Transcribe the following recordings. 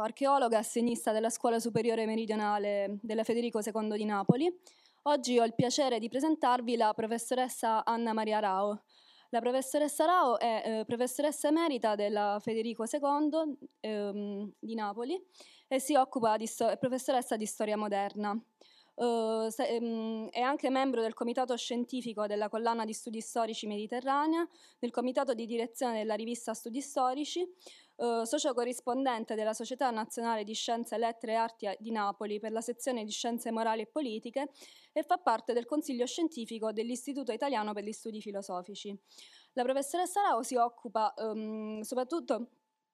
archeologa e assegnista della Scuola Superiore Meridionale della Federico II di Napoli. Oggi ho il piacere di presentarvi la professoressa Anna Maria Rao. La professoressa Rao è eh, professoressa emerita della Federico II ehm, di Napoli e si occupa di è professoressa di storia moderna. Uh, se, um, è anche membro del comitato scientifico della collana di studi storici mediterranea, del comitato di direzione della rivista Studi Storici, uh, socio corrispondente della Società Nazionale di Scienze, Lettere e Arti di Napoli per la sezione di Scienze Morali e Politiche e fa parte del consiglio scientifico dell'Istituto Italiano per gli Studi Filosofici. La professoressa Rao si occupa um, soprattutto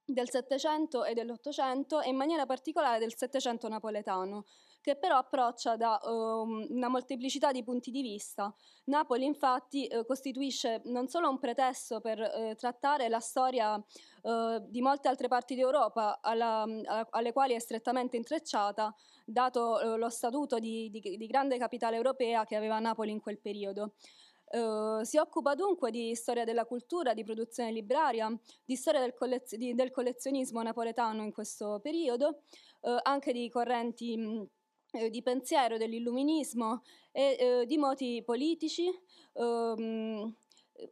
del Settecento e dell'Ottocento e in maniera particolare del Settecento napoletano, che però approccia da um, una molteplicità di punti di vista. Napoli infatti eh, costituisce non solo un pretesto per eh, trattare la storia eh, di molte altre parti d'Europa alla, a, alle quali è strettamente intrecciata, dato eh, lo statuto di, di, di grande capitale europea che aveva Napoli in quel periodo. Uh, si occupa dunque di storia della cultura, di produzione libraria, di storia del, collez- di, del collezionismo napoletano in questo periodo, uh, anche di correnti mh, eh, di pensiero dell'illuminismo e eh, di moti politici, ehm,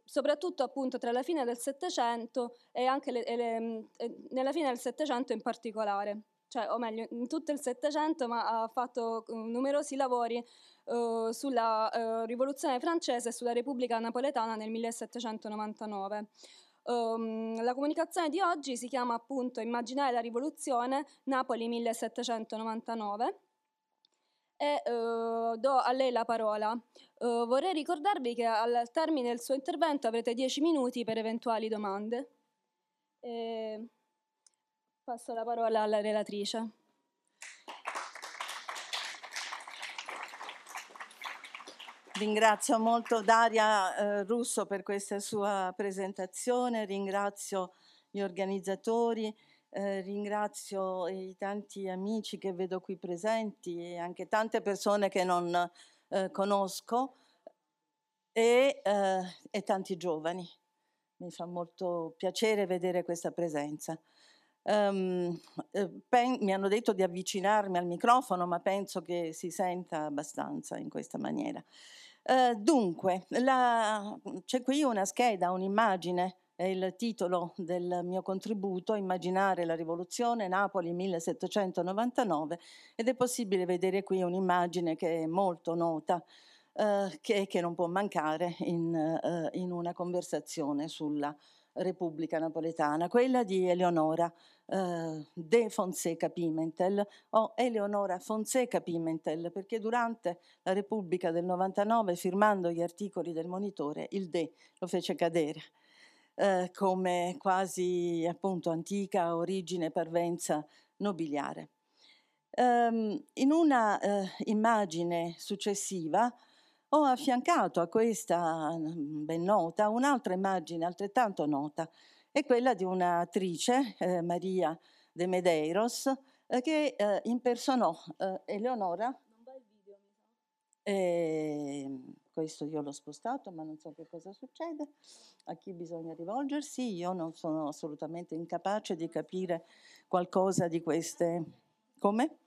soprattutto appunto tra la fine del Settecento e anche le, le, nella fine del Settecento in particolare cioè, o meglio, in tutto il Settecento, ma ha fatto uh, numerosi lavori uh, sulla uh, Rivoluzione francese e sulla Repubblica Napoletana nel 1799. Um, ehm, la comunicazione di oggi si chiama appunto Immaginare la rivoluzione, Napoli 1799 e do a lei la parola. vorrei ricordarvi che al termine del suo intervento avrete 10 minuti per eventuali domande. E Passo la parola alla relatrice. Ringrazio molto Daria eh, Russo per questa sua presentazione, ringrazio gli organizzatori, eh, ringrazio i tanti amici che vedo qui presenti e anche tante persone che non eh, conosco e, eh, e tanti giovani. Mi fa molto piacere vedere questa presenza. Um, mi hanno detto di avvicinarmi al microfono, ma penso che si senta abbastanza in questa maniera. Uh, dunque, c'è qui una scheda, un'immagine, è il titolo del mio contributo, Immaginare la rivoluzione, Napoli 1799, ed è possibile vedere qui un'immagine che è molto nota, uh, che, che, non può mancare in, uh, in una conversazione sulla Repubblica Napoletana, quella di Eleonora eh, De Fonseca Pimentel o Eleonora Fonseca Pimentel, perché durante la Repubblica del 99, firmando gli articoli del monitore, il De lo fece cadere. Eh, come quasi appunto antica origine parvenza nobiliare. Um, in una uh, immagine successiva ho affiancato a questa mm, ben nota un'altra immagine altrettanto nota, è quella di un'attrice, eh, Maria de Medeiros, eh, che eh, impersonò eh, Eleonora. Non va il video, mi sa. Questo io l'ho spostato, ma non so che cosa succede, a chi bisogna rivolgersi. Io non sono assolutamente incapace di capire qualcosa di queste. Come?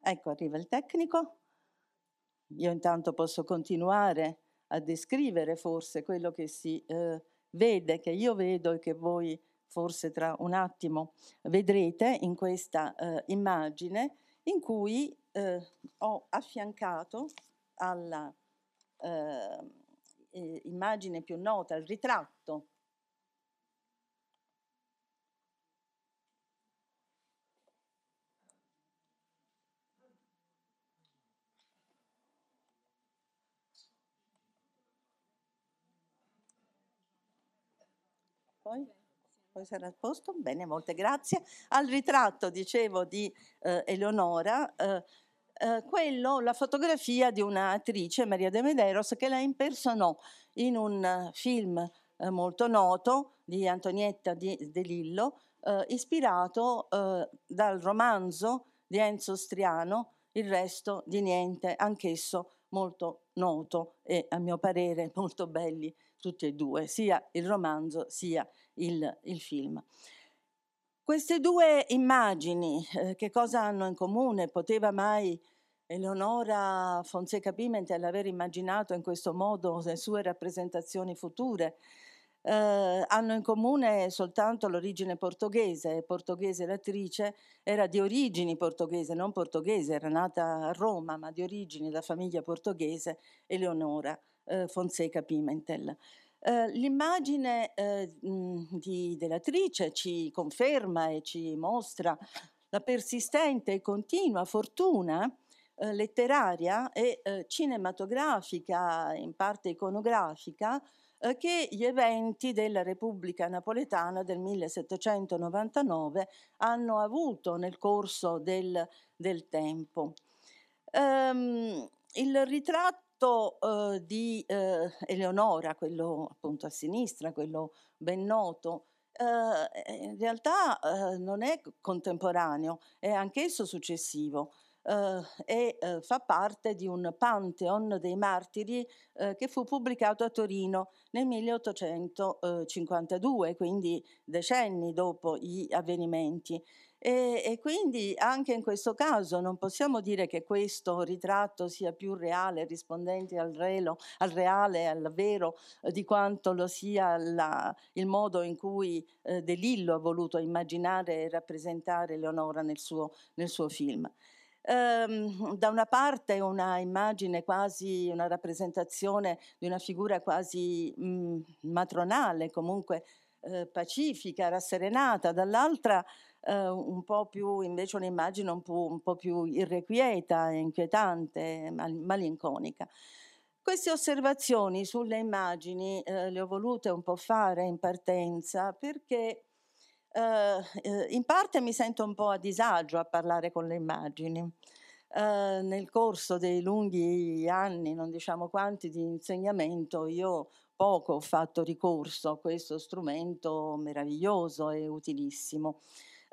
Ecco, arriva il tecnico. Io intanto posso continuare a descrivere forse quello che si eh, vede, che io vedo e che voi forse tra un attimo vedrete in questa eh, immagine in cui eh, ho affiancato alla eh, immagine più nota, il ritratto Poi? Poi sarà a posto? Bene, molte grazie. Al ritratto, dicevo, di eh, Eleonora, eh, eh, quello, la fotografia di un'attrice, Maria de Medeiros, che la impersonò in un film eh, molto noto di Antonietta di, De Lillo, eh, ispirato eh, dal romanzo di Enzo Striano, Il resto di niente, anch'esso molto noto e a mio parere molto belli tutti e due, sia il romanzo sia il, il film. Queste due immagini eh, che cosa hanno in comune? Poteva mai Eleonora Fonseca Pimentel aver immaginato in questo modo le sue rappresentazioni future? Eh, hanno in comune soltanto l'origine portoghese, portoghese l'attrice, era di origini portoghese, non portoghese, era nata a Roma, ma di origini da famiglia portoghese, Eleonora eh, Fonseca Pimentel. Eh, l'immagine eh, di, dell'attrice ci conferma e ci mostra la persistente e continua fortuna eh, letteraria e eh, cinematografica, in parte iconografica, eh, che gli eventi della Repubblica Napoletana del 1799 hanno avuto nel corso del, del tempo. Um, il ritratto uh, di uh, Eleonora, quello appunto a sinistra, quello ben noto, uh, in realtà non è contemporaneo, è anch'esso successivo e eh, fa parte di un Pantheon dei martiri eh, che fu pubblicato a Torino nel 1852, quindi decenni dopo gli avvenimenti. E, e, quindi anche in questo caso non possiamo dire che questo ritratto sia più reale, rispondente al, relo, al reale, al vero, eh, di quanto lo sia la, il modo in cui eh, De Lillo ha voluto immaginare e rappresentare Leonora nel suo, nel suo film. Ehm, da una parte una immagine quasi, una rappresentazione di una figura quasi mh, mhmm, matronale, comunque eh, pacifica, rasserenata, dall'altra eh, un po' più, invece un'immagine un po', un po più irrequieta, inquietante, mal- malinconica. Queste osservazioni sulle immagini eh, le ho volute un po' fare in partenza perché in parte mi sento un po' a disagio a parlare con le immagini. Eh, nel corso dei lunghi anni, non diciamo quanti, di insegnamento, io poco ho fatto ricorso a questo strumento meraviglioso e utilissimo.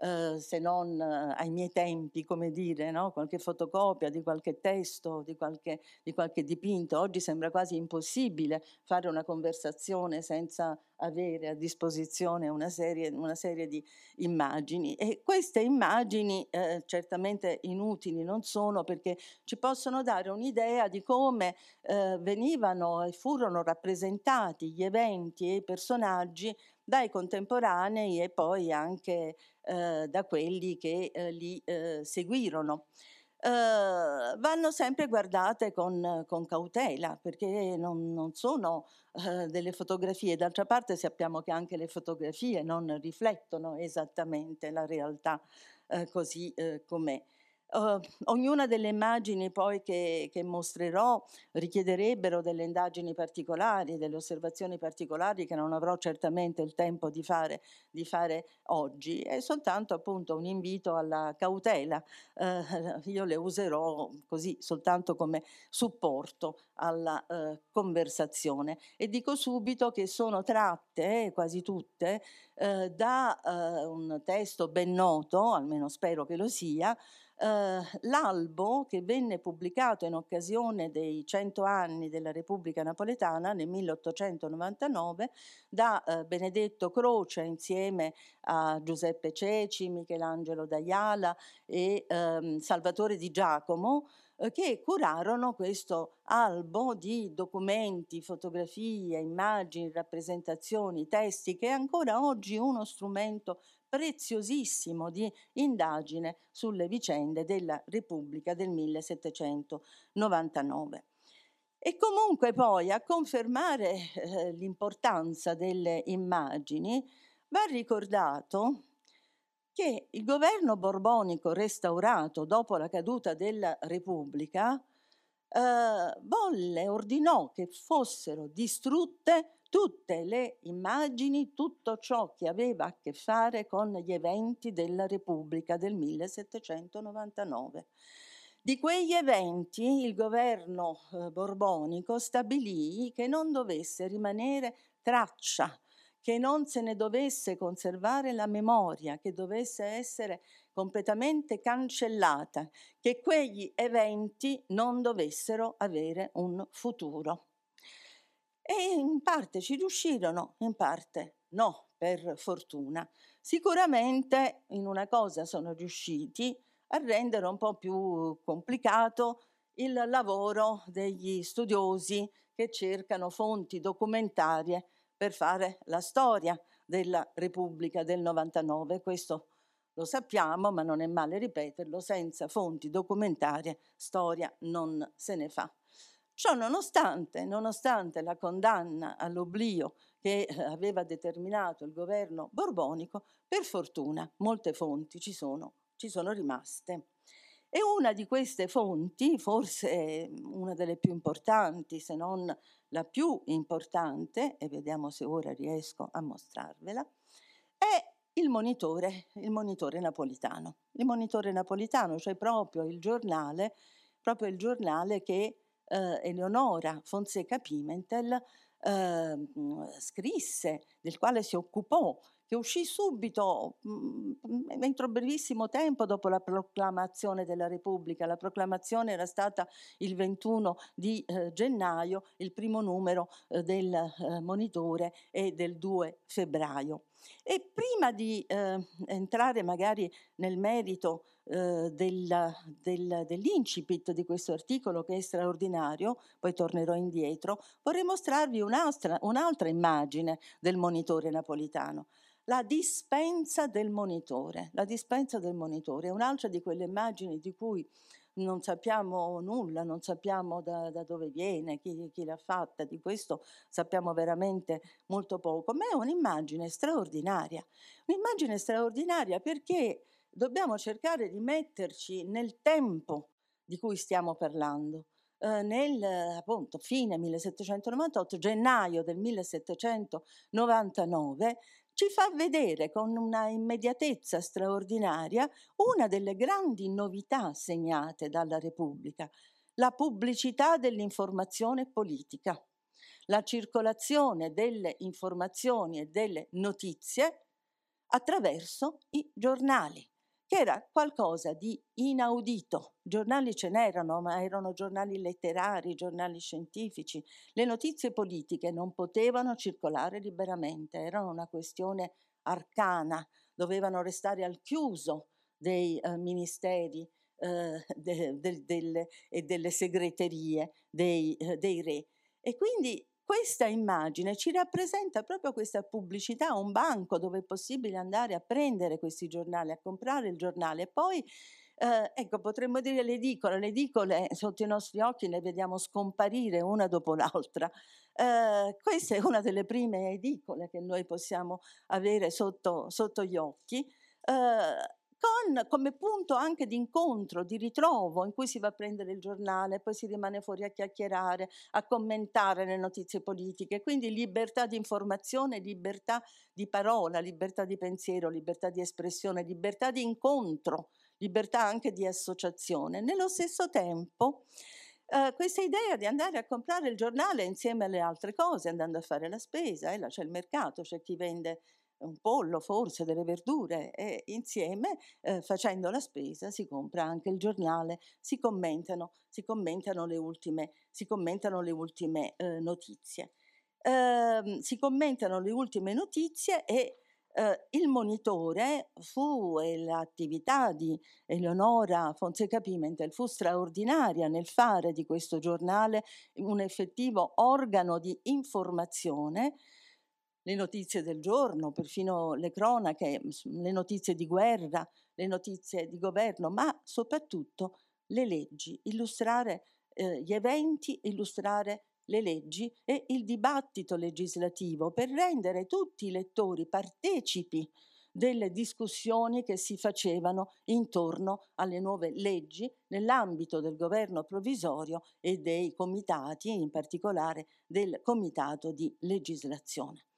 Eh, se non eh, ai miei tempi, come dire, no? qualche fotocopia di qualche testo, di qualche, di qualche dipinto. Oggi sembra quasi impossibile fare una conversazione senza avere a disposizione una serie, una serie di immagini e queste immagini eh, certamente inutili non sono perché ci possono dare un'idea di come eh, venivano e furono rappresentati gli eventi e i personaggi dai contemporanei e poi anche eh, da quelli che eh, li eh, seguirono. Uh, vanno sempre guardate con, con cautela perché non, non sono uh, delle fotografie. D'altra parte sappiamo che anche le fotografie non riflettono esattamente la realtà uh, così com'è. Uh, ognuna delle immagini poi che, che, mostrerò richiederebbero delle indagini particolari, delle osservazioni particolari che non avrò certamente il tempo di fare, di fare oggi. È soltanto appunto un invito alla cautela. Uh, io le userò così soltanto come supporto alla uh, conversazione e dico subito che sono tratte, quasi tutte, da un testo ben noto, almeno spero che lo sia, Uh, l'albo che venne pubblicato in occasione dei 100 anni della Repubblica Napoletana nel 1899 da uh, Benedetto Croce insieme a Giuseppe Ceci, Michelangelo D'Aiala e um, Salvatore Di Giacomo uh, che curarono questo albo di documenti, fotografie, immagini, rappresentazioni, testi che è ancora oggi uno strumento preziosissimo di indagine sulle vicende della Repubblica del 1799. E comunque poi a confermare eh, l'importanza delle immagini va ricordato che il governo borbonico restaurato dopo la caduta della Repubblica eh, volle, ordinò che fossero distrutte tutte le immagini, tutto ciò che aveva a che fare con gli eventi della Repubblica del 1799. Di quegli eventi il governo eh, borbonico stabilì che non dovesse rimanere traccia, che non se ne dovesse conservare la memoria, che dovesse essere completamente cancellata, che quegli eventi non dovessero avere un futuro. E in parte ci riuscirono, in parte no, per fortuna. Sicuramente in una cosa sono riusciti a rendere un po' più complicato il lavoro degli studiosi che cercano fonti documentarie per fare la storia della Repubblica del 99. Questo lo sappiamo, ma non è male ripeterlo, senza fonti documentarie storia non se ne fa. Ciò nonostante, nonostante la condanna all'oblio che eh, aveva determinato il governo borbonico, per fortuna molte fonti ci sono, ci sono rimaste. E una di queste fonti, forse una delle più importanti, se non la più importante, e vediamo se ora riesco a mostrarvela, è il monitore, il monitore napolitano. Il monitore napolitano, cioè proprio il giornale, proprio il giornale che eh, Eleonora Fonseca Pimentel eh, scrisse, del quale si occupò, che uscì subito, mh, mm, entro brevissimo tempo dopo la proclamazione della Repubblica. La proclamazione era stata il 21 di eh, gennaio, il primo numero eh, del eh, monitore è del 2 febbraio. E prima di eh, entrare magari nel merito eh, del, del, dell'incipit di questo articolo che è straordinario, poi tornerò indietro, vorrei mostrarvi un'altra, un'altra immagine del monitore napolitano la dispensa del monitore. La dispensa del monitore è un'altra di quelle immagini di cui non sappiamo nulla, non sappiamo da, da dove viene, chi, chi, l'ha fatta, di questo sappiamo veramente molto poco, ma è un'immagine straordinaria, un'immagine straordinaria perché dobbiamo cercare di metterci nel tempo di cui stiamo parlando. Eh, nel appunto fine 1798, gennaio del 1799, ci fa vedere con una immediatezza straordinaria una delle grandi novità segnate dalla Repubblica, la pubblicità dell'informazione politica, la circolazione delle informazioni e delle notizie attraverso i giornali che era qualcosa di inaudito. Giornali ce n'erano, ma erano giornali letterari, giornali scientifici. Le notizie politiche non potevano circolare liberamente, erano una questione arcana, dovevano restare al chiuso dei eh, ministeri eh, de, de, de, e delle segreterie dei, eh, dei re. E quindi questa immagine ci rappresenta proprio questa pubblicità, un banco dove è possibile andare a prendere questi giornali, a comprare il giornale. Poi, eh, ecco, potremmo dire le edicole, le edicole sotto i nostri occhi le vediamo scomparire una dopo l'altra. Eh, questa è una delle prime edicole che noi possiamo avere sotto, sotto gli occhi. Eh, con come punto anche di incontro, di ritrovo, in cui si va a prendere il giornale, poi si rimane fuori a chiacchierare, a commentare le notizie politiche. Quindi libertà di informazione, libertà di parola, libertà di pensiero, libertà di espressione, libertà di incontro, libertà anche di associazione. Nello stesso tempo, Uh, questa idea di andare a comprare il giornale insieme alle altre cose, andando a fare la spesa, eh, là c'è il mercato, c'è chi vende un pollo, forse delle verdure e insieme eh, facendo la spesa si compra anche il giornale, si commentano, si commentano le ultime, commentano le ultime eh, notizie. Eh, si commentano le ultime notizie e eh, il monitore fu e l'attività di Eleonora Fonseca Pimentel fu straordinaria nel fare di questo giornale un effettivo organo di informazione le notizie del giorno, perfino le cronache, le notizie di guerra, le notizie di governo, ma soprattutto le leggi, illustrare eh, gli eventi, illustrare le leggi e il dibattito legislativo per rendere tutti i lettori partecipi delle discussioni che si facevano intorno alle nuove leggi nell'ambito del governo provvisorio e dei comitati, in particolare del comitato di legislazione.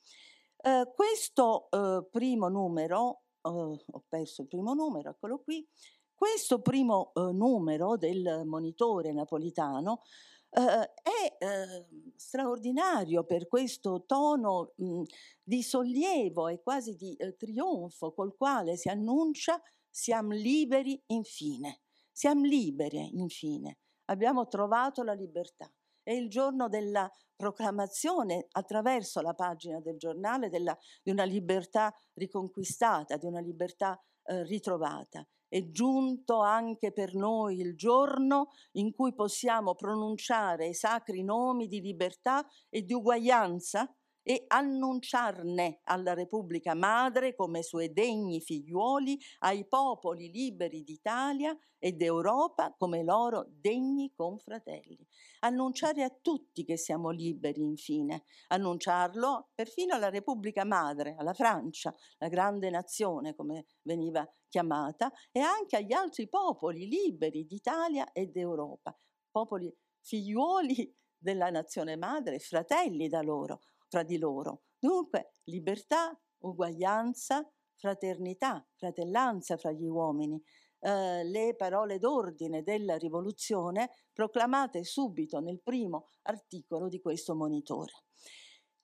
Eh, questo eh, primo numero, eh, ho perso il primo numero, eccolo qui, questo primo eh, numero del monitore napolitano eh, è ehm, straordinario per questo tono mh, di sollievo e quasi di trionfo col quale si annuncia siamo liberi infine, siamo liberi infine, abbiamo trovato la libertà. È il giorno della proclamazione attraverso la pagina del giornale della, di una libertà riconquistata, di una libertà eh, ritrovata. È giunto anche per noi il giorno in cui possiamo pronunciare i sacri nomi di libertà e di uguaglianza e annunciarne alla Repubblica Madre come suoi degni figliuoli, ai popoli liberi d'Italia e d'Europa come loro degni confratelli. Annunciare a tutti che siamo liberi, infine, annunciarlo perfino alla Repubblica Madre, alla Francia, la grande nazione come veniva chiamata, e anche agli altri popoli liberi d'Italia e d'Europa, popoli figliuoli della nazione madre, fratelli da loro, fra di loro. Dunque, libertà, uguaglianza, fraternità, fratellanza fra gli uomini. Eh, le parole d'ordine della rivoluzione proclamate subito nel primo articolo di questo monitore.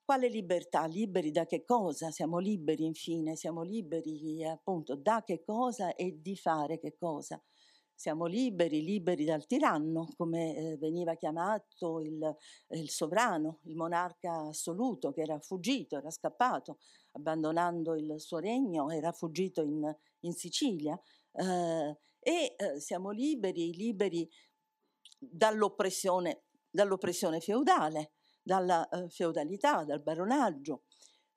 Quale libertà? Liberi da che cosa? Siamo liberi infine, siamo liberi appunto da che cosa e di fare che cosa? Siamo liberi, liberi dal tiranno, come eh, veniva chiamato il, il, sovrano, il monarca assoluto che era fuggito, era scappato, abbandonando il suo regno, era fuggito in, in Sicilia. Eh, e eh, siamo liberi, liberi dall'oppressione, dall'oppressione feudale, dalla eh, feudalità, dal baronaggio.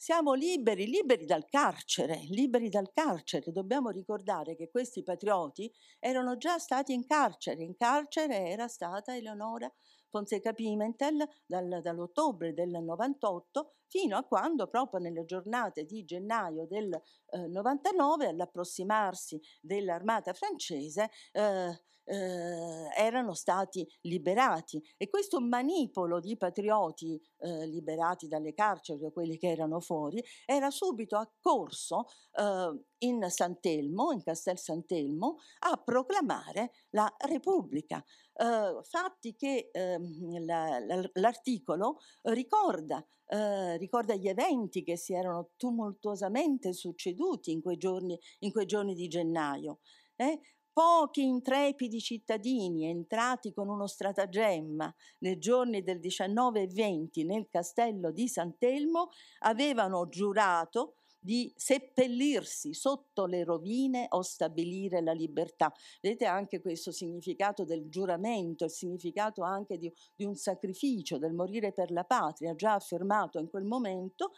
Siamo liberi, liberi dal carcere, liberi dal carcere. Dobbiamo ricordare che questi patrioti erano già stati in carcere. In carcere era stata Eleonora Fonseca Pimentel dal, dall'ottobre del 98 fino a quando proprio nelle giornate di gennaio del eh, 99 all'approssimarsi dell'armata francese eh, eh, erano stati liberati e questo manipolo di patrioti eh, liberati dalle carceri o quelli che erano fuori era subito accorso eh, in Sant'Elmo, in Castel Sant'Elmo, a proclamare la Repubblica. Eh, fatti che ehm, la, la, l'articolo ricorda, eh, ricorda gli eventi che si erano tumultuosamente succeduti in quei giorni, in quei giorni di gennaio. Eh? Pochi intrepidi cittadini entrati con uno stratagemma nei giorni del 19 e 20 nel castello di Sant'Elmo avevano giurato di seppellirsi sotto le rovine o stabilire la libertà. Vedete anche questo significato del giuramento, il significato anche di, di un sacrificio, del morire per la patria, già affermato in quel momento,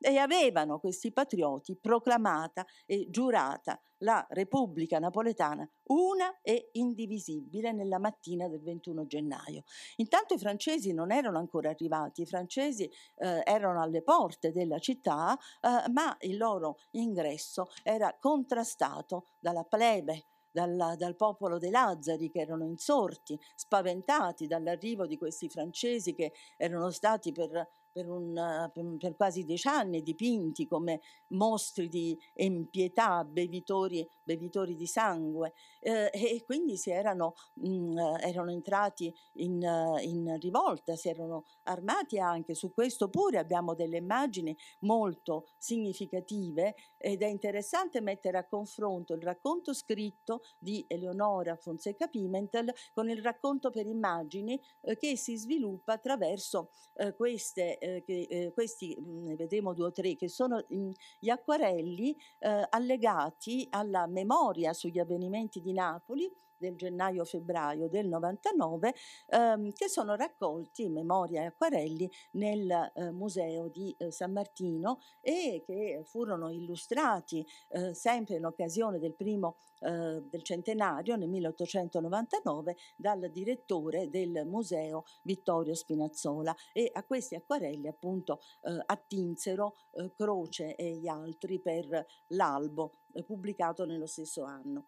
e avevano questi patrioti proclamata e giurata la Repubblica Napoletana una e indivisibile nella mattina del 21 gennaio. Intanto i francesi non erano ancora arrivati, i francesi eh, erano alle porte della città, eh, ma il loro ingresso era contrastato dalla plebe dal, dal, popolo dei Lazzari che erano insorti, spaventati dall'arrivo di questi francesi che erano stati per per, un, per, quasi dieci anni dipinti come mostri di empietà, bevitori, bevitori di sangue eh, e quindi si erano, mh, mm, erano entrati in, in, rivolta, si erano armati anche. Su questo pure abbiamo delle immagini molto significative ed è interessante mettere a confronto il racconto scritto di Eleonora Fonseca Pimentel con il racconto per immagini eh, che si sviluppa attraverso eh, queste eh, che, eh, questi mm, ne vedremo due o tre, che sono mh, mm, gli acquarelli eh, allegati alla memoria sugli avvenimenti di Napoli del gennaio-febbraio del 99 ehm, che sono raccolti in memoria e acquarelli nel eh, museo di eh, San Martino e che furono illustrati eh, sempre in occasione del primo eh, del centenario nel 1899 dal direttore del museo Vittorio Spinazzola e a questi acquarelli appunto eh, attinsero eh, Croce e gli altri per l'albo pubblicato nello stesso anno.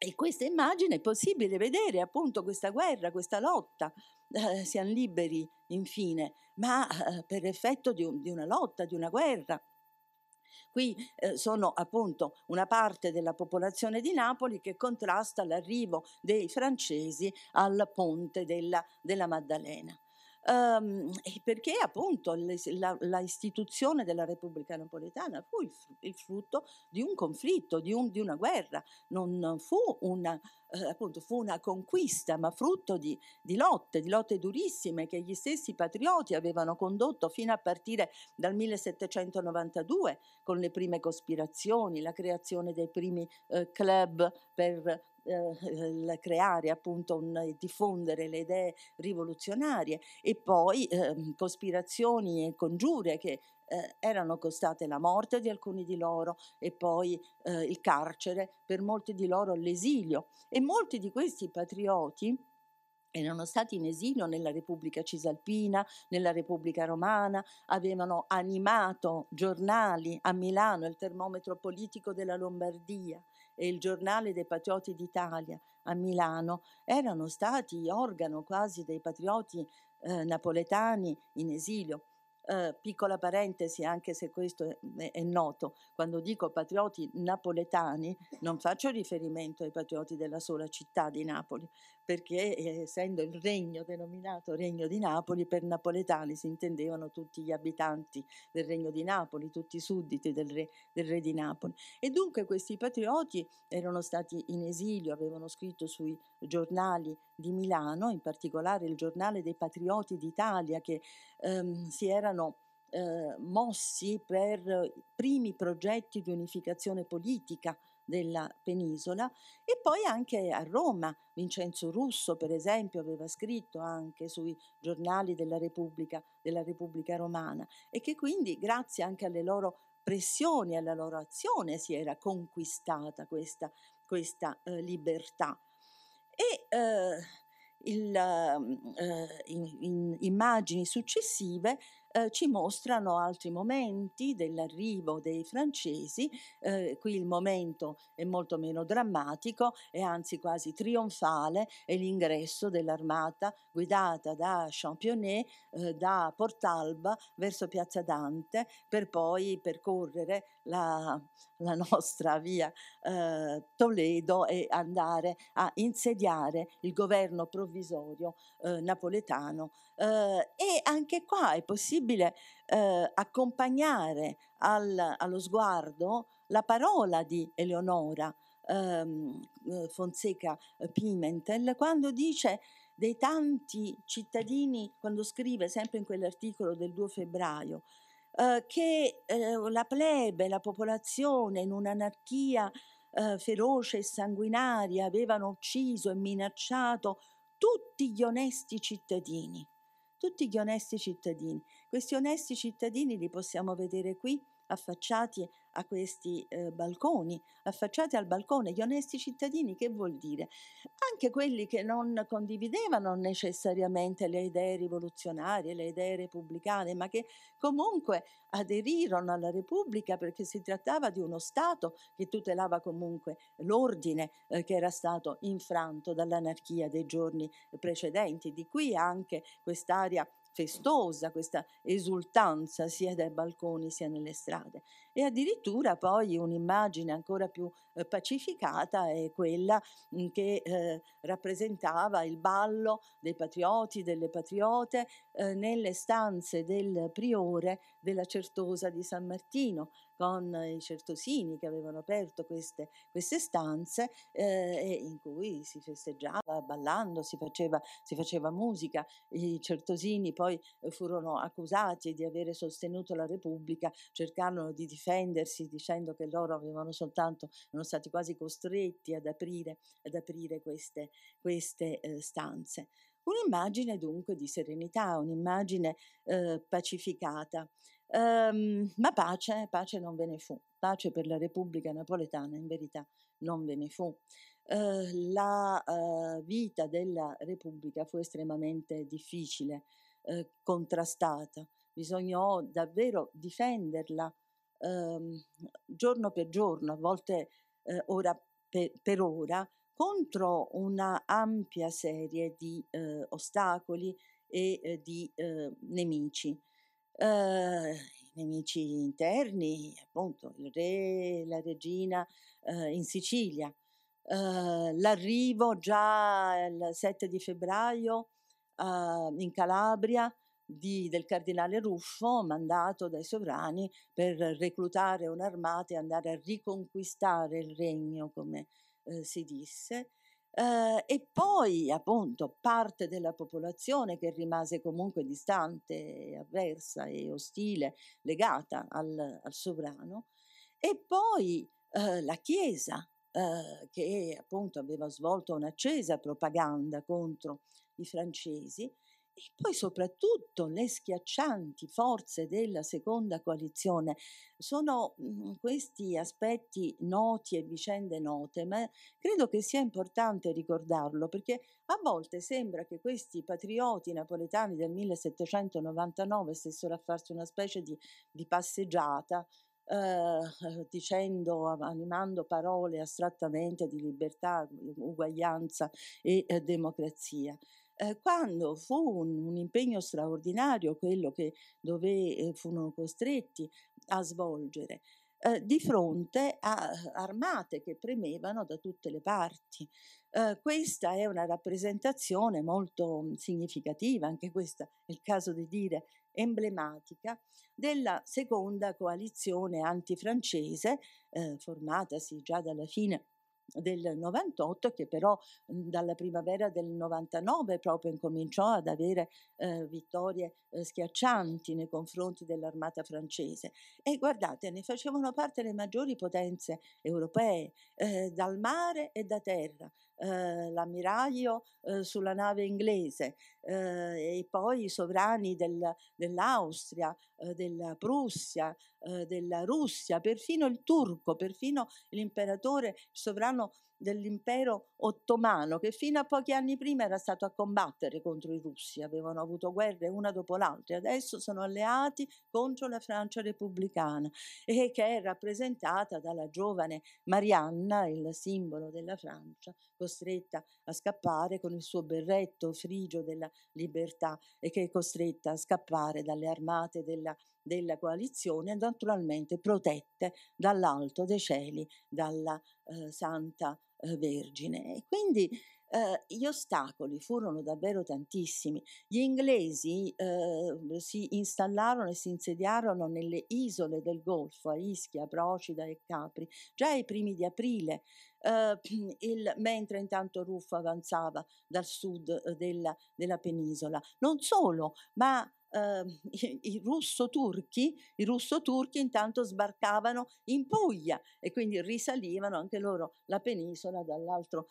E questa immagine è possibile vedere appunto questa guerra, questa lotta, eh, siamo liberi infine, ma eh, per effetto di, un, di, una lotta, di una guerra. Qui eh, sono appunto una parte della popolazione di Napoli che contrasta l'arrivo dei francesi al ponte della, della Maddalena um, perché appunto la, la, istituzione della Repubblica Napoletana fu il, il frutto di un conflitto, di, un, di, una guerra, non fu una, eh, appunto fu una conquista, ma frutto di, di, lotte, di lotte durissime che gli stessi patrioti avevano condotto fino a partire dal 1792 con le prime cospirazioni, la creazione dei primi eh, club per eh, creare appunto un, diffondere le idee rivoluzionarie e poi eh, cospirazioni e congiure che eh, erano costate la morte di alcuni di loro e poi eh, il carcere, per molti di loro l'esilio. E molti di questi patrioti erano stati in esilio nella Repubblica Cisalpina, nella Repubblica Romana, avevano animato giornali a Milano, il termometro politico della Lombardia e il giornale dei Patrioti d'Italia a Milano, erano stati organo quasi dei patrioti eh, napoletani in esilio. Eh, piccola parentesi, anche se questo è, è, noto, quando dico patrioti napoletani non faccio riferimento ai patrioti della sola città di Napoli, perché eh, essendo il regno denominato Regno di Napoli, per napoletani si intendevano tutti gli abitanti del Regno di Napoli, tutti i sudditi del re, del re di Napoli. E dunque questi patrioti erano stati in esilio, avevano scritto sui giornali di Milano, in particolare il giornale dei Patrioti d'Italia, che ehm, si erano eh, mossi per primi progetti di unificazione politica della penisola e poi anche a Roma. Vincenzo Russo, per esempio, aveva scritto anche sui giornali della Repubblica, della Repubblica Romana e che quindi grazie anche alle loro pressioni, alla loro azione si era conquistata questa, questa eh, libertà. E eh, il, eh, in, in immagini successive eh, ci mostrano altri momenti dell'arrivo dei francesi, eh, qui il momento è molto meno drammatico e anzi quasi trionfale, è l'ingresso dell'armata guidata da Championnet eh, da Portalba verso Piazza Dante per poi percorrere la, la nostra via eh, Toledo e andare a insediare il governo provvisorio eh, napoletano. Eh, e anche qua è possibile eh, accompagnare al, allo sguardo la parola di Eleonora ehm, eh, Fonseca Pimentel quando dice dei tanti cittadini, quando scrive sempre in quell'articolo del 2 febbraio, eh, che eh, la plebe, la popolazione in un'anarchia eh, feroce e sanguinaria avevano ucciso e minacciato tutti gli onesti cittadini. Tutti gli onesti cittadini. Questi onesti cittadini li possiamo vedere qui affacciati a questi eh, balconi, affacciati al balcone, gli onesti cittadini, che vuol dire? Anche quelli che non condividevano necessariamente le idee rivoluzionarie, le idee repubblicane, ma che comunque aderirono alla Repubblica perché si trattava di uno Stato che tutelava comunque l'ordine eh, che era stato infranto dall'anarchia dei giorni precedenti. Di qui anche quest'area festosa, questa esultanza sia dai balconi sia nelle strade. E addirittura poi un'immagine ancora più eh, pacificata è quella mh, mm, che eh, rappresentava il ballo dei patrioti, delle patriote eh, nelle stanze del priore della Certosa di San Martino, con i certosini che avevano aperto queste, queste stanze eh, in cui si festeggiava ballando, si faceva, si faceva musica. I certosini poi eh, furono accusati di avere sostenuto la Repubblica, cercarono di difendersi dicendo che loro avevano soltanto, erano stati quasi costretti ad aprire, ad aprire queste, queste eh, stanze. Un'immagine dunque di serenità, un'immagine eh, pacificata. Um, ma pace, pace non ve ne fu, pace per la Repubblica Napoletana in verità non ve ne fu. Uh, la uh, vita della Repubblica fu estremamente difficile, uh, contrastata, bisognò davvero difenderla ehm, giorno per giorno, a volte ora per, per, ora, contro una ampia serie di ostacoli e di nemici. Eh, nemici interni, appunto il re, la regina eh, in Sicilia, eh, l'arrivo già il 7 di febbraio in Calabria di, del cardinale Ruffo, mandato dai sovrani per reclutare un'armata e andare a riconquistare il regno, come eh, si disse. Uh, e poi appunto parte della popolazione che rimase comunque distante, avversa e ostile, legata al, al sovrano, e poi uh, la Chiesa uh, che appunto aveva svolto un'accesa propaganda contro i francesi e poi soprattutto le schiaccianti forze della seconda coalizione. Sono mhmm, questi aspetti noti e vicende note, ma credo che sia importante ricordarlo perché a volte sembra che questi patrioti napoletani del 1799 stessero a farsi una specie di, di passeggiata Uh, dicendo, animando parole astrattamente di libertà, uguaglianza e eh, democrazia eh, quando fu un, un, impegno straordinario quello che dove eh, furono costretti a svolgere, eh, di fronte a armate che premevano da tutte le parti. Eh, questa è una rappresentazione molto mm, significativa, anche questa è il caso di dire emblematica, della seconda coalizione antifrancese, eh, formatasi già dalla fine del 98 che però mhmm, dalla primavera del 99 proprio incominciò ad avere eh, vittorie eh, schiaccianti nei confronti dell'armata francese. E guardate ne facevano parte le maggiori potenze europee eh, dal mare e da terra eh, l'ammiraglio eh, sulla nave inglese eh, e poi i sovrani del, dell'Austria, eh, della Prussia, della Russia, perfino il turco, perfino l'imperatore, il sovrano dell'impero ottomano che fino a pochi anni prima era stato a combattere contro i russi, avevano avuto guerre una dopo l'altra e adesso sono alleati contro la Francia repubblicana e che è rappresentata dalla giovane Marianna, il simbolo della Francia, costretta a scappare con il suo berretto frigio della libertà e che è costretta a scappare dalle armate della della coalizione, naturalmente protette dall'alto dei cieli, dalla eh, Santa eh, Vergine. E quindi eh, gli ostacoli furono davvero tantissimi. Gli inglesi eh, si installarono e si insediarono nelle isole del Golfo, a Ischia, Procida e Capri, già ai primi di aprile, eh, il, mentre intanto Ruffo avanzava dal sud eh, della, della penisola. Non solo, ma Uh, i, russo-turchi, i russo-turchi intanto sbarcavano in Puglia e quindi risalivano anche loro la penisola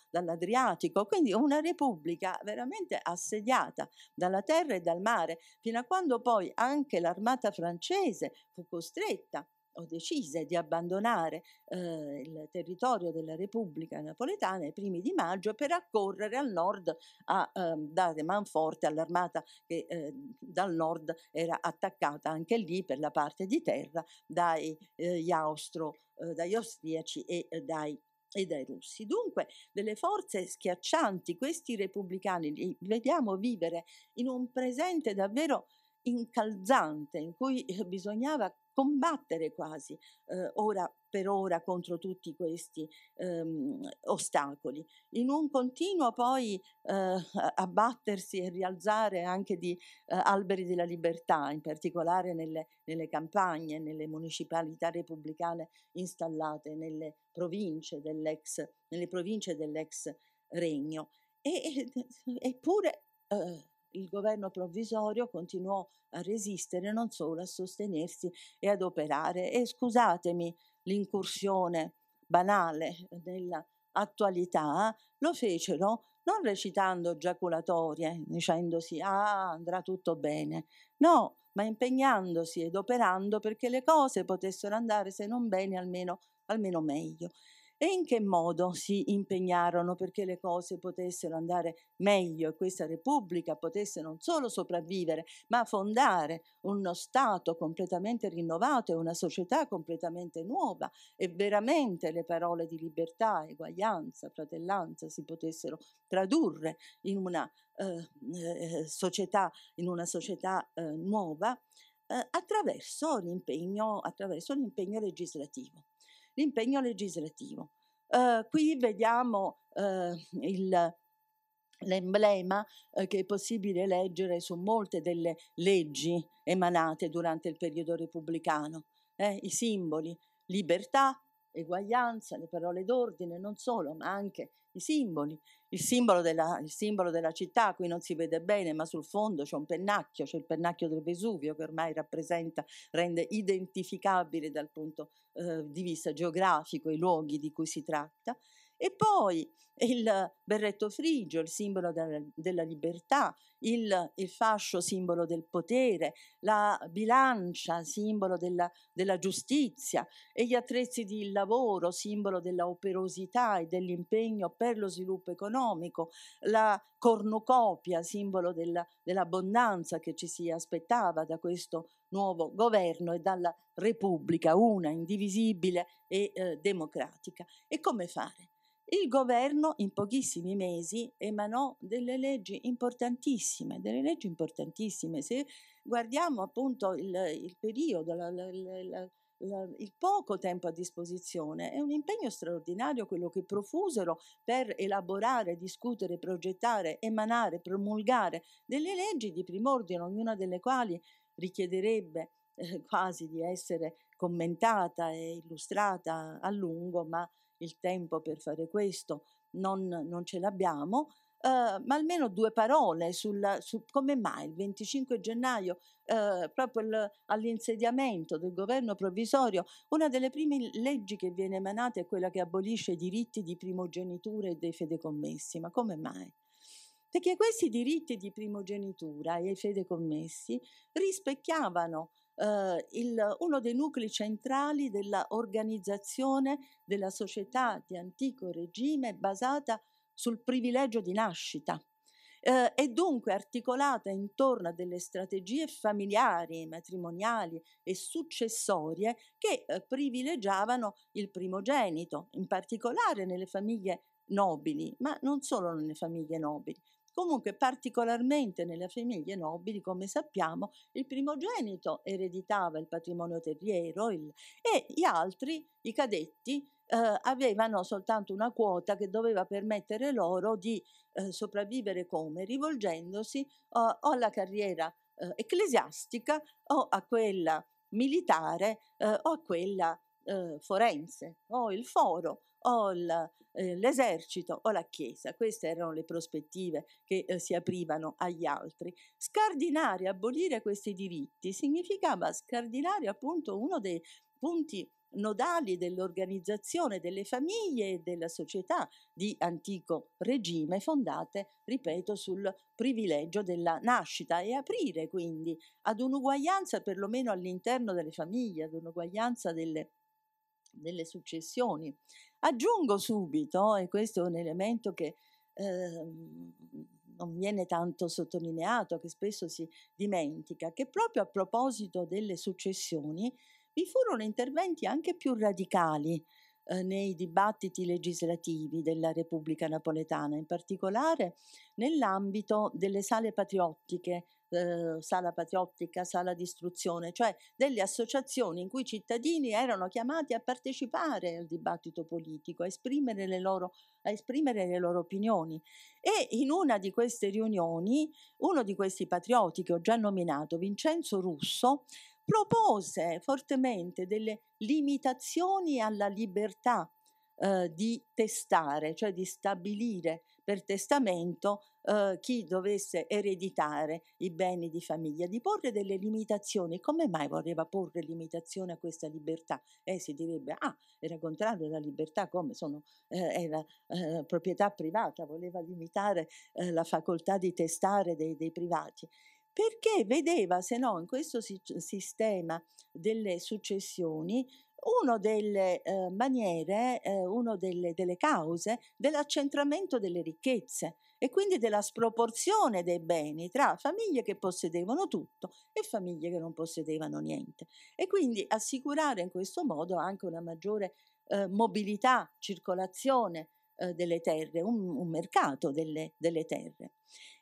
dall'Adriatico. Quindi una repubblica veramente assediata dalla terra e dal mare, fino a quando poi anche l'armata francese fu costretta o decise di abbandonare eh, il territorio della Repubblica Napoletana ai primi di maggio per accorrere al nord a eh, dare manforte all'armata che eh, dal nord era attaccata anche lì per la parte di terra dai, eh, Austro, eh, dagli austriaci e eh, dai e dai russi. Dunque, delle forze schiaccianti, questi repubblicani li vediamo vivere in un presente davvero incalzante in cui bisognava combattere quasi eh, ora per ora contro tutti questi ehm, ostacoli, in un continuo poi eh, abbattersi e rialzare anche di eh, alberi della libertà, in particolare nelle, nelle, campagne, nelle municipalità repubblicane installate nelle province dell'ex, nelle province dell'ex regno. E, eppure eh, il governo provvisorio continuò a resistere, non solo a sostenersi e ad operare. E scusatemi l'incursione banale nell'attualità, lo fecero non recitando giaculatorie, dicendosi ah andrà tutto bene, no, ma impegnandosi ed operando perché le cose potessero andare se non bene almeno, almeno meglio e in che modo si impegnarono perché le cose potessero andare meglio e questa Repubblica potesse non solo sopravvivere, ma fondare uno Stato completamente rinnovato e una società completamente nuova e veramente le parole di libertà, eguaglianza, fratellanza si potessero tradurre in una eh, eh, società, in una società eh, nuova eh, attraverso l'impegno, attraverso l'impegno legislativo l'impegno legislativo. Uh, qui vediamo uh, il, l'emblema uh, che è possibile leggere su molte delle leggi emanate durante il periodo repubblicano, eh, i simboli libertà, eguaglianza, le parole d'ordine, non solo, ma anche i simboli. Il simbolo, della, il simbolo della città, qui non si vede bene, ma sul fondo c'è un pennacchio, c'è il pennacchio del Vesuvio che ormai rappresenta, rende identificabile dal punto eh, di vista geografico i luoghi di cui si tratta. E poi il berretto frigio, il simbolo della, della libertà, il, il, fascio, simbolo del potere, la bilancia, simbolo della, della giustizia, e gli attrezzi di lavoro, simbolo della operosità e dell'impegno per lo sviluppo economico, la cornucopia, simbolo della, dell'abbondanza che ci si aspettava da questo nuovo governo e dalla Repubblica, una, indivisibile e eh, democratica. E come fare? Il governo in pochissimi mesi emanò delle leggi importantissime, delle leggi importantissime. Se guardiamo appunto il, il periodo, la, la, la, il poco tempo a disposizione, è un impegno straordinario quello che profusero per elaborare, discutere, progettare, emanare, promulgare delle leggi di prim'ordine, ognuna delle quali richiederebbe eh, quasi di essere commentata e illustrata a lungo, ma il tempo per fare questo non, non ce l'abbiamo, Uh, ma almeno due parole sul, su come mai il 25 gennaio, uh, proprio il, all'insediamento del governo provvisorio, una delle prime leggi che viene emanata è quella che abolisce i diritti di primogenitura e dei fedecommessi. Ma come mai? Perché questi diritti di primogenitura e i fedecommessi rispecchiavano eh, il, uno dei nuclei centrali dell'organizzazione della società di antico regime basata sul privilegio di nascita. Eh, e dunque articolata intorno a delle strategie familiari, matrimoniali e successorie che eh, privilegiavano il primogenito, in particolare nelle famiglie nobili, ma non solo nelle famiglie nobili, Comunque, particolarmente nelle famiglie nobili, come sappiamo, il primogenito ereditava il patrimonio terriero il, e gli altri, i cadetti, eh, avevano soltanto una quota che doveva permettere loro di eh, sopravvivere come? Rivolgendosi eh, o alla carriera eh, ecclesiastica o a quella militare eh, o a quella eh, forense o il foro o eh, l'esercito o la Chiesa. Queste erano le prospettive che eh, si aprivano agli altri. Scardinare, abolire questi diritti significava scardinare appunto uno dei punti nodali dell'organizzazione delle famiglie e della società di antico regime fondate, ripeto, sul privilegio della nascita e aprire quindi ad un'uguaglianza perlomeno all'interno delle famiglie, ad un'uguaglianza delle, delle successioni. Aggiungo subito, e questo è un elemento che eh, non viene tanto sottolineato, che spesso si dimentica, che proprio a proposito delle successioni vi furono interventi anche più radicali eh, nei dibattiti legislativi della Repubblica Napoletana, in particolare nell'ambito delle sale patriottiche eh, sala patriottica, sala di istruzione, cioè delle associazioni in cui i cittadini erano chiamati a partecipare al dibattito politico, a esprimere le loro, esprimere le loro opinioni. E in una di queste riunioni, uno di questi patrioti che ho già nominato, Vincenzo Russo, propose fortemente delle limitazioni alla libertà eh, di testare, cioè di stabilire per testamento eh, chi dovesse ereditare i beni di famiglia, di porre delle limitazioni. Come mai voleva porre limitazioni a questa libertà? Eh, si direbbe, ah, era contrario alla libertà, come sono, eh, era eh, proprietà privata, voleva limitare eh, la facoltà di testare dei, dei privati perché vedeva, se no, in questo sistema delle successioni una delle eh, maniere, eh, una delle, delle cause dell'accentramento delle ricchezze e quindi della sproporzione dei beni tra famiglie che possedevano tutto e famiglie che non possedevano niente. E quindi assicurare in questo modo anche una maggiore eh, mobilità, circolazione eh, delle terre, un, un mercato delle, delle, terre.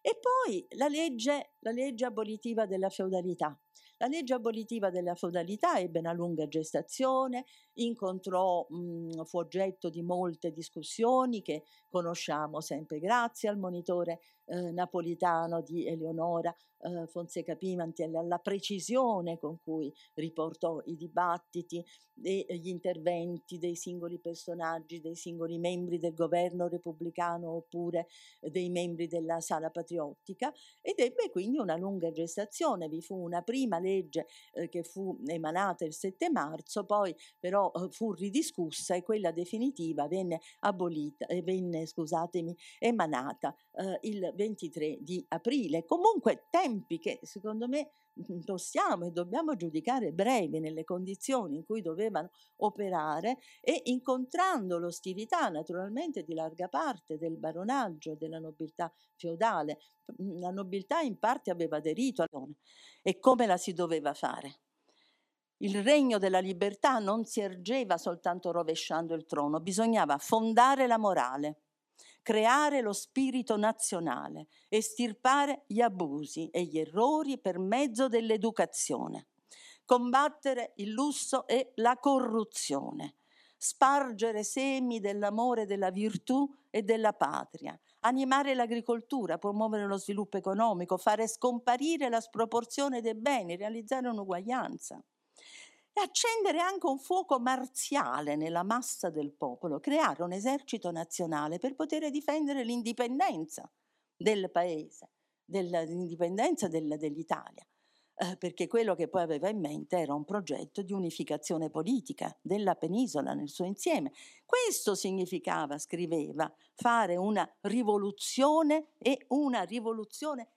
E poi la legge, la legge abolitiva della feudalità. La legge abolitiva della feudalità ebbe una lunga gestazione, incontrò, mh, fu oggetto di molte discussioni che conosciamo sempre grazie al monitore eh, napolitano di Eleonora eh, Fonseca Pimanti e alla precisione con cui riportò i dibattiti e gli interventi dei singoli personaggi, dei singoli membri del governo repubblicano oppure dei membri della sala patriottica ed ebbe quindi una lunga gestazione. Vi fu una prima legge eh, che fu emanata il 7 marzo, poi però eh, fu ridiscussa e quella definitiva venne abolita, e venne, scusatemi, emanata eh, il 23 di aprile. Comunque tempi che secondo me possiamo e dobbiamo giudicare brevi nelle condizioni in cui dovevano operare e incontrando l'ostilità naturalmente di larga parte del baronaggio e della nobiltà feudale. Mhmm, la nobiltà in parte aveva aderito a e come la si doveva fare. Il regno della libertà non si ergeva soltanto rovesciando il trono, bisognava fondare la morale creare lo spirito nazionale, estirpare gli abusi e gli errori per mezzo dell'educazione, combattere il lusso e la corruzione, spargere semi dell'amore della virtù e della patria, animare l'agricoltura, promuovere lo sviluppo economico, fare scomparire la sproporzione dei beni, realizzare un'uguaglianza e accendere anche un fuoco marziale nella massa del popolo, creare un esercito nazionale per poter difendere l'indipendenza del paese, l'indipendenza del, dell'Italia. Eh, perché quello che poi aveva in mente era un progetto di unificazione politica della penisola nel suo insieme. Questo significava, scriveva, fare una rivoluzione e una rivoluzione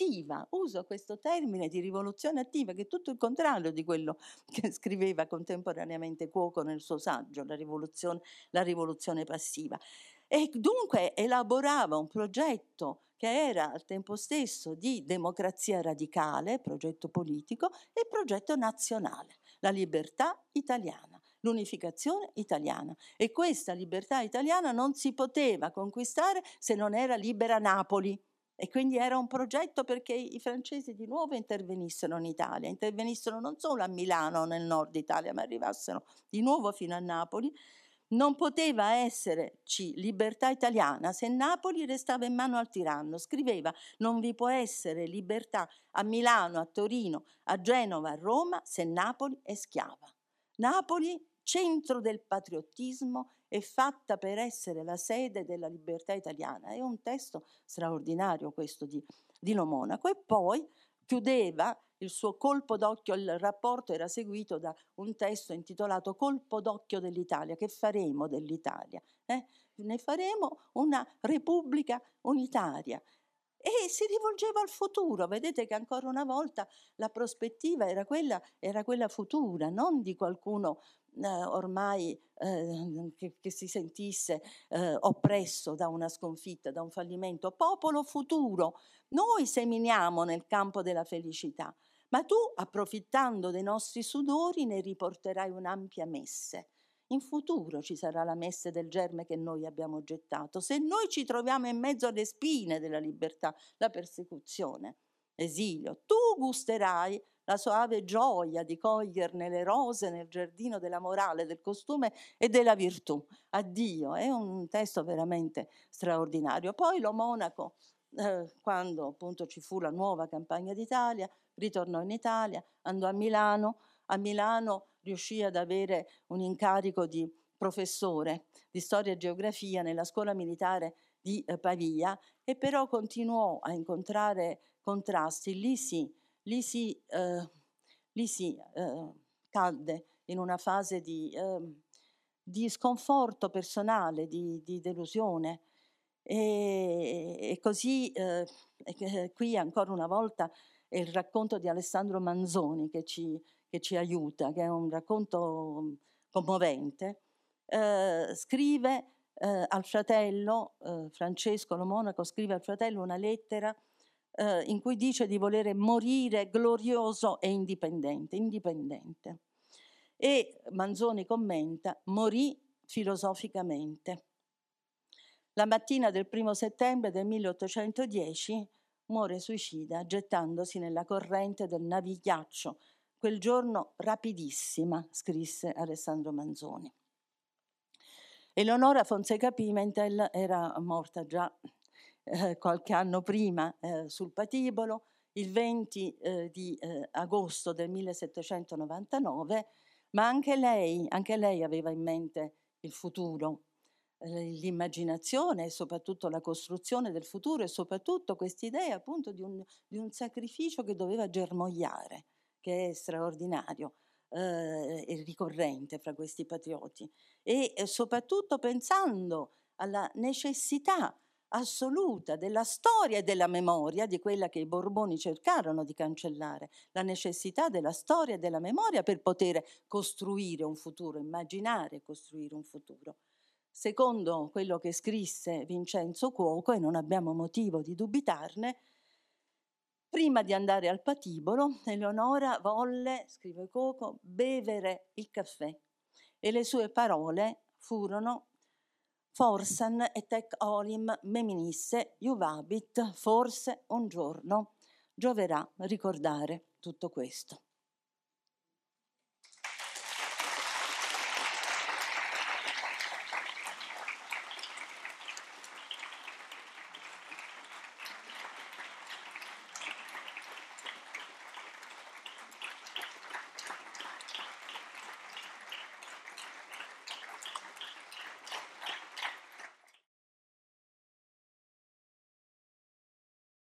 attiva, uso questo termine di rivoluzione attiva, che è tutto il contrario di quello che scriveva contemporaneamente Cuoco nel suo saggio, La rivoluzione, la rivoluzione passiva. E dunque elaborava un progetto che era al tempo stesso di democrazia radicale, progetto politico, e progetto nazionale, la libertà italiana l'unificazione italiana e questa libertà italiana non si poteva conquistare se non era libera Napoli. E quindi era un progetto perché i francesi di nuovo intervenissero in Italia, intervenissero non solo a Milano nel nord Italia, ma arrivassero di nuovo fino a Napoli. Non poteva esserci libertà italiana se Napoli restava in mano al tiranno. Scriveva, non vi può essere libertà a Milano, a Torino, a Genova, a Roma se Napoli è schiava. Napoli, centro del patriottismo è fatta per essere la sede della libertà italiana. È un testo straordinario questo di, di Lomonaco. E poi chiudeva il suo colpo d'occhio, il rapporto era seguito da un testo intitolato Colpo d'occhio dell'Italia. Che faremo dell'Italia? Eh? Ne faremo una repubblica unitaria e si rivolgeva al futuro. Vedete che ancora una volta la prospettiva era quella, era quella futura, non di qualcuno eh, ormai eh, che, che, si sentisse eh, oppresso da una sconfitta, da un fallimento. Popolo futuro, noi seminiamo nel campo della felicità, ma tu, approfittando dei nostri sudori, ne riporterai un'ampia messe. In futuro ci sarà la messe del germe che noi abbiamo gettato. Se noi ci troviamo in mezzo alle spine della libertà, la persecuzione, esilio, tu gusterai la soave gioia di coglierne le rose nel giardino della morale, del costume e della virtù. Addio, è un testo veramente straordinario. Poi lo Monaco, eh, quando appunto ci fu la nuova campagna d'Italia, ritornò in Italia, andò a Milano, a Milano riuscì ad avere un incarico di professore di storia e geografia nella scuola militare di eh, Pavia e però continuò a incontrare contrasti, lì sì, lì si, eh, lì si eh, cadde in una fase di, eh, di sconforto personale, di, di delusione. E, e così eh, e qui ancora una volta è il racconto di Alessandro Manzoni che ci, che ci aiuta, che è un racconto commovente. Eh, scrive eh, al fratello, eh, Francesco Lo Monaco scrive al fratello una lettera eh, in cui dice di volere morire glorioso e indipendente, indipendente. E Manzoni commenta, morì filosoficamente. La mattina del primo settembre del 1810 muore suicida gettandosi nella corrente del navighiaccio. Quel giorno rapidissima, scrisse Alessandro Manzoni. Eleonora Fonseca Pimentel era morta già eh, qualche anno prima eh, sul patibolo, il 20 eh, di eh, agosto del 1799, ma anche lei, anche lei aveva in mente il futuro, l'immaginazione e soprattutto la costruzione del futuro e soprattutto quest'idea appunto di un, di un, sacrificio che doveva germogliare, che è straordinario eh, e ricorrente fra questi patrioti e eh, soprattutto pensando alla necessità assoluta della storia e della memoria di quella che i Borboni cercarono di cancellare, la necessità della storia e della memoria per poter costruire un futuro, immaginare e costruire un futuro. Secondo quello che scrisse Vincenzo Cuoco, e non abbiamo motivo di dubitarne, prima di andare al patibolo, Eleonora volle, scrive Cuoco, bevere il caffè e le sue parole furono Forsan et ec olim meminisse juvabit, forse un giorno gioverà ricordare tutto questo.